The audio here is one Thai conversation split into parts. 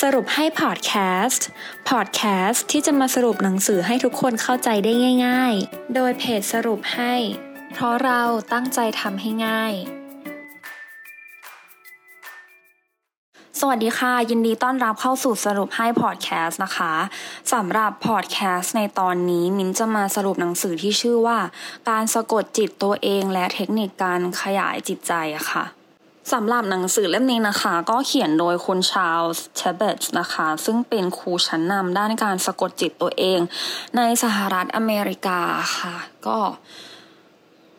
สรุปให้พอดแคสต์ พอดแคสต์ที่จะมาสรุปหนังสือให้ทุกคนเข้าใจได้ง่าย ๆ โดยเพจสรุปให้ เพราะเราตั้งใจทำให้ง่าย สวัสดีค่ะ ยินดีต้อนรับเข้าสู่สรุปให้พอดแคสต์นะคะสำหรับพอดแคสต์ในตอนนี้มิ้นจะมาสรุปหนังสือที่ชื่อว่า การสะกดจิตตัวเองและเทคนิคการขยายจิตใจค่ะ สำหรับหนังสือเล่มนี้นะคะ ก็เขียนโดยคุณชาลส์เชเบตนะคะ ซึ่งเป็นครูชั้นนำด้านการสะกดจิตตัวเอง ในสหรัฐอเมริกาค่ะ ก็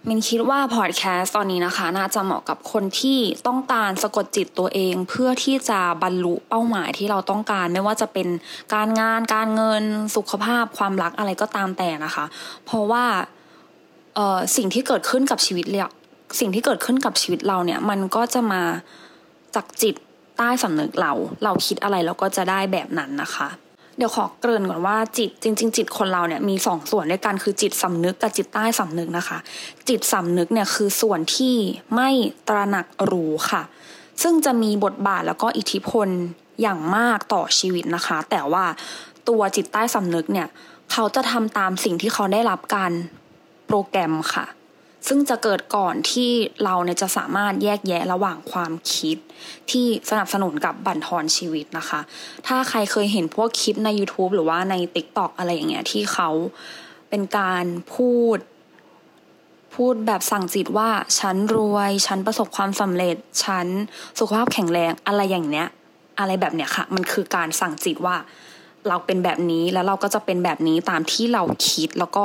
มินคิดว่าพอดแคสต์ตอนนี้นะคะ น่าจะเหมาะกับคนที่ต้องการสะกดจิตตัวเอง เพื่อที่จะบรรลุเป้าหมายที่เราต้องการไม่ว่าจะเป็นการงานการเงินสุขภาพความรักอะไรก็ตามแต่นะคะ เพราะว่าสิ่งที่เกิดขึ้นกับชีวิตเนี่ย สิ่งที่เกิดขึ้นกับชีวิตเราเนี่ยมันก็จะมาจากจิตใต้สำนึกเรา เราคิดอะไรเราก็จะได้แบบนั้นนะคะ เดี๋ยวขอเกริ่นก่อนว่าจิตจริง ๆ จิตคนเราเนี่ยมีสองส่วนด้วยกันคือจิตสำนึกกับจิตใต้สำนึกนะคะ จิตสำนึกเนี่ยคือส่วนที่ไม่ตระหนักรู้ค่ะ ซึ่งจะมีบทบาทแล้วก็อิทธิพลอย่างมากต่อชีวิตนะคะ แต่ว่าตัวจิตใต้สำนึกเนี่ยเขาจะทำตามสิ่งที่เขาได้รับการโปรแกรมค่ะ ซึ่งจะเกิดก่อนที่เราเนี่ยจะสามารถแยกแยะระหว่างความคิด ที่สนับสนุนกับบั่นทอนชีวิตนะคะ ถ้าใครเคยเห็นพวกคลิปใน YouTube หรือว่าใน TikTok อะไรอย่างเงี้ยที่เขาเป็นการพูด พูดแบบสั่งจิตว่าฉันรวย ฉันประสบความสำเร็จ ฉันสุขภาพแข็งแรงอะไรอย่างเนี้ย อะไรแบบเนี้ยค่ะ มันคือการสั่งจิตว่า เราเป็นแบบนี้แล้วเราก็จะเป็นแบบนี้ตามที่เราคิดแล้วก็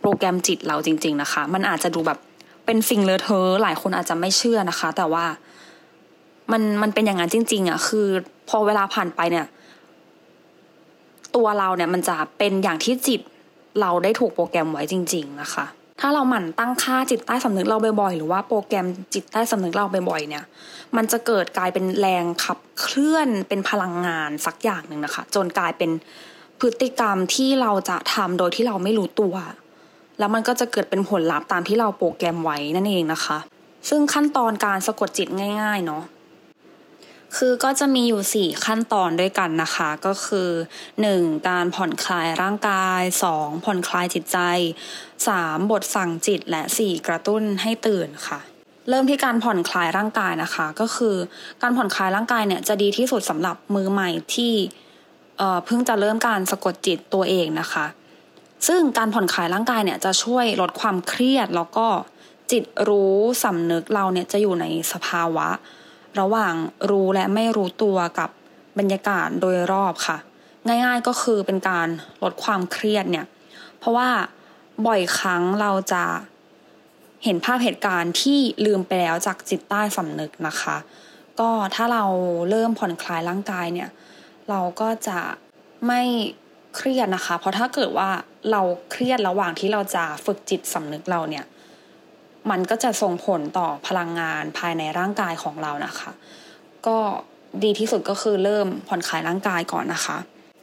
โปรแกรมจิตเราจริง ๆนะคะ มันอาจจะดูแบบเป็นสิ่งเลอเทอหลายคนอาจจะไม่เชื่อนะคะ แต่ว่ามันมันเป็นอย่างนั้นจริง ๆอะคือ พอเวลาผ่านไปเนี่ย ตัวเราเนี่ยมันจะเป็นอย่างที่จิตเราได้ถูกโปรแกรมไว้จริง ๆ นะคะ ถ้าเราหมั่นตั้งค่าจิตใต้สำนึกเราบ่อยๆ หรือว่าโปรแกรมจิตใต้สำนึกเราบ่อยๆ เนี่ย มันจะเกิดกลายเป็นแรงขับเคลื่อนเป็นพลังงานสักอย่างหนึ่งนะคะ จนกลายเป็นพฤติกรรมที่เราจะทำโดยที่เราไม่รู้ตัว แล้วมันก็จะเกิดเป็นผลลัพธ์ตามที่เราโปรแกรมไว้นั่นเองนะคะ ซึ่งขั้นตอนการสะกดจิตง่าย ๆ เนาะ คือก็จะมีอยู่สี่ขั้นตอนด้วยกันนะคะ ก็คือหนึ่งการผ่อนคลายร่างกายสองผ่อนคลายจิตใจสามบทสั่งจิตและสี่กระตุ้นให้ตื่นค่ะ เริ่มที่การผ่อนคลายร่างกายนะคะ ก็คือการผ่อนคลายร่างกายเนี่ยจะดีที่สุดสำหรับมือใหม่ที่เพิ่งจะเริ่มการสะกดจิตตัวเองนะคะ ซึ่งการผ่อนคลายร่างกายเนี่ยจะช่วยลดความเครียดแล้วก็จิตรู้สำนึกเราเนี่ยจะอยู่ในสภาวะ ระหว่างรู้และไม่รู้ตัวกับบรรยากาศโดยรอบค่ะ ง่ายๆก็คือเป็นการลดความเครียดเนี่ย เพราะว่าบ่อยครั้งเราจะเห็นภาพเหตุการณ์ที่ลืมไปแล้วจากจิตใต้สำนึกนะคะ ก็ถ้าเราเริ่มผ่อนคลายร่างกายเนี่ย เราก็จะไม่เครียดนะคะ เพราะถ้าเกิดว่าเราเครียดระหว่างที่เราจะฝึกจิตสำนึกเราเนี่ย มันก็จะส่งผลต่อพลังงานภายในร่างกายของเรานะคะ ก็ดีที่สุดก็คือเริ่มผ่อนคลายร่างกายก่อนนะคะ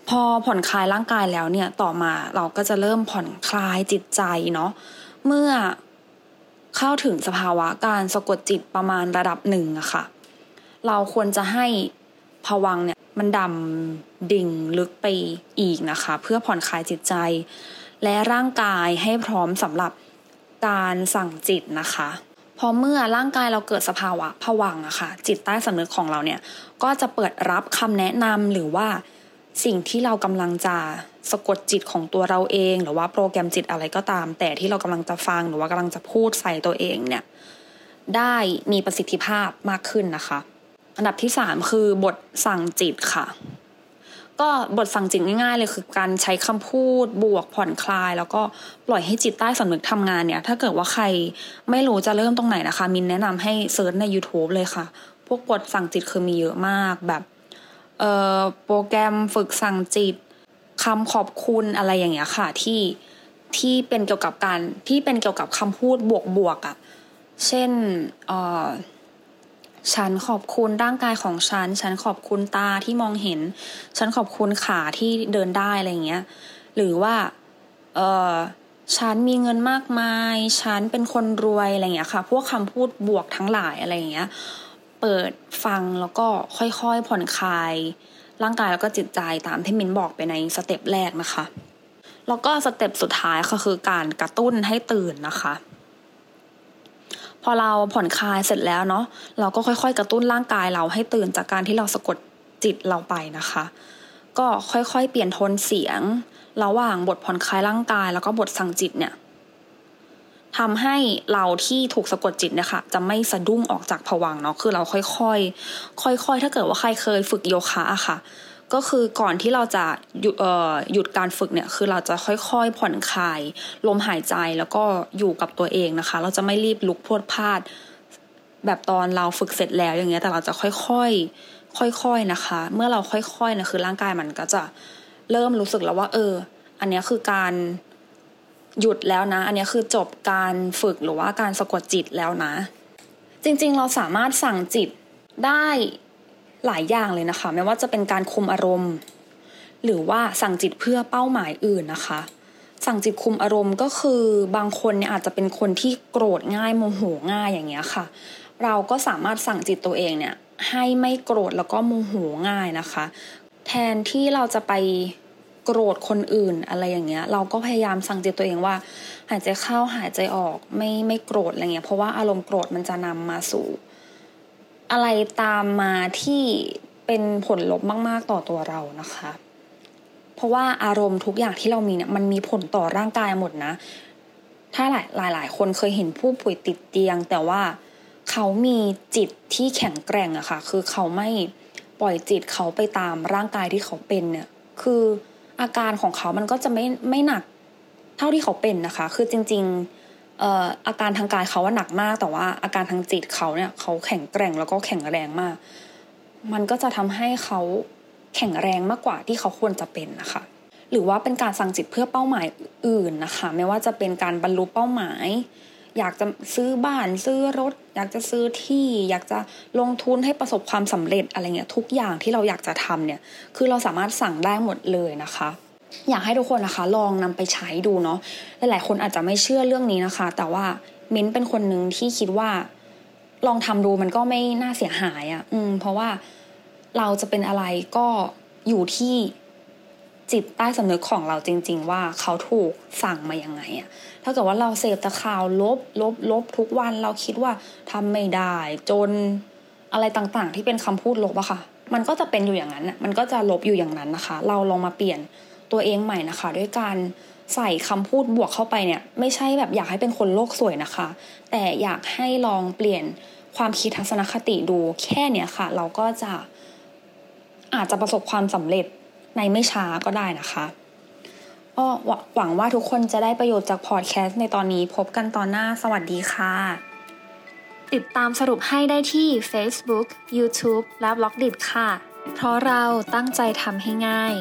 พอผ่อนคลายร่างกายแล้วเนี่ยต่อมาเราก็จะเริ่มผ่อนคลายจิตใจเนาะเมื่อเข้าถึงสภาวะการสะกดจิตประมาณระดับหนึ่งอะค่ะ เราควรจะให้ผวังเนี่ยมันดำดิ่งลึกไปอีกนะคะ เพื่อผ่อนคลายจิตใจ และร่างกายให้พร้อมสำหรับ การสั่งจิตนะคะพอเมื่อร่างกายเราเกิดสภาวะผวังอะค่ะ จิตใต้สำนึกของเราเนี่ยก็จะเปิดรับคำแนะนำหรือว่าสิ่งที่เรากำลังจะสะกดจิตของตัวเราเอง หรือว่าโปรแกรมจิตอะไรก็ตาม แต่ที่เรากำลังจะฟังหรือว่ากำลังจะพูดใส่ตัวเองเนี่ยได้มีประสิทธิภาพมากขึ้นนะคะ อันดับที่สามคือบทสั่งจิตค่ะ ก็บทสั่งจิตง่ายๆเลยคือการใช้คำพูดบวกผ่อนคลาย แล้วก็ปล่อยให้จิตใต้สำนึกทำงานเนี่ย ถ้าเกิดว่าใครไม่รู้จะเริ่มตรงไหนนะคะ มินแนะนำให้เซิร์ชใน YouTube เลยค่ะ พวกบทสั่งจิตคือมีเยอะมากแบบเอ่อโปรแกรมฝึกสั่งจิตคำขอบคุณอะไรอย่างเงี้ยค่ะที่ที่เป็นเกี่ยวกับการที่เป็นเกี่ยวกับคำพูดบวกบวกอะ่ะ เช่นเอ่อ ฉันขอบคุณร่างกายของฉัน ฉันขอบคุณตาที่มองเห็น ฉันขอบคุณขาที่เดินได้อะไรเงี้ย หรือว่า เออฉันมีเงินมากมาย ฉันเป็นคนรวยอะไรเงี้ยค่ะ พวกคำพูดบวกทั้งหลายอะไรเงี้ย เปิดฟังแล้วก็ค่อยๆผ่อนคลาย ร่างกายแล้วก็จิตใจตามที่มินบอกไปใน step แรกนะคะ แล้วก็ step สุดท้ายก็คือการกระตุ้นให้ตื่นนะคะ อเราผ่อนคลายเสร็จแล้วเนาะเราก็ค่อยๆ กระตุ้นร่างกายเราให้ตื่นจากการที่เราสะกดจิตเราไปนะคะ ก็ค่อยๆ เปลี่ยนโทนเสียง ระหว่างบทผ่อนคลายร่างกาย แล้วก็บทสั่งจิตเนี่ยทำให้เราที่ถูกสะกดจิตเนี่ยค่ะจะไม่สะดุ้งออกจากผวังเนาะคือเราค่อยๆ ค่อยๆ ถ้าเกิดว่าใครเคยฝึกโยคะอะค่ะ ก็คือก่อนที่เราจะหยุดหยุดการฝึกเนี่ยคือเราจะค่อยๆผ่อนคลาย ลมหายใจแล้วก็อยู่กับตัวเองนะคะ เราจะไม่รีบลุกพรวดพลาด แบบตอนเราฝึกเสร็จแล้วอย่างเงี้ยแต่เราจะค่อยๆค่อยๆนะคะ เมื่อเราค่อยๆนะคือร่างกายมันก็จะเริ่มรู้สึกแล้วว่า เออ อันนี้คือการหยุดแล้วนะ อันนี้คือจบการฝึกหรือว่าการสะกดจิตแล้วนะ จริงๆเราสามารถสั่งจิตได้ หลายอย่างเลยนะคะ ไม่ว่าจะเป็นการคุมอารมณ์ หรือว่าสั่งจิตเพื่อเป้าหมายอื่นนะคะ สั่งจิตคุมอารมณ์ก็คือบางคนเนี่ยอาจจะเป็นคนที่โกรธง่ายโมโหง่ายอย่างเงี้ยค่ะ เราก็สามารถสั่งจิตตัวเองเนี่ยให้ไม่โกรธแล้วก็โมโหง่ายนะคะ แทนที่เราจะไปโกรธคนอื่นอะไรอย่างเงี้ย เราก็พยายามสั่งจิตตัวเองว่า หายใจเข้าหายใจออกไม่ไม่โกรธอะไรเงี้ยเพราะว่าอารมณ์โกรธมันจะนำมาสู่ อะไรตามมาที่เป็นผลลบมากๆต่อตัวเรานะคะ เพราะว่าอารมณ์ทุกอย่างที่เรามีเนี่ยมันมีผลต่อร่างกายหมดนะ ถ้าหลายหลายหลายคนเคยเห็นผู้ป่วยติดเตียง แต่ว่าเขามีจิตที่แข็งแกร่งอะค่ะ คือเขาไม่ปล่อยจิตเขาไปตามร่างกายที่เขาเป็นเนี่ย คืออาการของเขามันก็จะไม่ไม่หนักเท่าที่เขาเป็นนะคะ คือจริง ๆ อาการทางกายเขาว่าหนักมาก แต่ว่าอาการทางจิตเขาเนี่ยเขาแข็งแกร่งแล้วก็แข็งแรงมาก มันก็จะทำให้เขาแข็งแรงมากกว่าที่เขาควรจะเป็นนะคะ หรือว่าเป็นการสั่งจิตเพื่อเป้าหมายอื่นนะคะ ไม่ว่าจะเป็นการบรรลุเป้าหมาย อยากจะซื้อบ้านซื้อรถ อยากจะซื้อที่ อยากจะลงทุนให้ประสบความสำเร็จอะไรเงี้ยทุกอย่างที่เราอยากจะทำเนี่ย คือเราสามารถสั่งได้หมดเลยนะคะ อยากให้ทุกคนนะคะ ลองนำไปใช้ดูเนาะหลายๆคนอาจจะไม่เชื่อเรื่องนี้นะคะ แต่ว่ามิ้นเป็นคนหนึ่งที่คิดว่า ลองทำดูมันก็ไม่น่าเสียหายอะ่ะ อืม เพราะว่าเราจะเป็นอะไรก็อยู่ที่จิตใต้สำนึกของเราจริง ๆ ว่าเขาถูกสั่งมายังไงอะ่ะถ้าเกิดว่าเราเสพแต่ข่าวลบลบลบทุกวันเราคิดว่าทำไม่ได้ จนอะไรต่างๆ ที่เป็นคำพูดลบอะค่ะ มันก็จะเป็นอยู่อย่างนั้นอะมันก็จะลบอยู่อย่างนั้นนะคะ เราลองมาเปลี่ยน ตัวเองใหม่นะคะ ด้วยการใส่คำพูดบวกเข้าไปเนี่ย ไม่ใช่แบบอยากให้เป็นคนโลกสวยนะคะ แต่อยากให้ลองเปลี่ยนความคิดทัศนคติดูแค่เนี้ยค่ะ เราก็จะอาจจะประสบความสำเร็จในไม่ช้าก็ได้นะคะก็หวังว่าทุกคนจะได้ประโยชน์จากพอดแคสต์ในตอนนี้พบกันตอนหน้าสวัสดีค่ะ ติดตามสรุปให้ได้ที่ Facebook, YouTube และ b ล็อกดิค่ะ เพราะเราตั้งใจทำให้ง่าย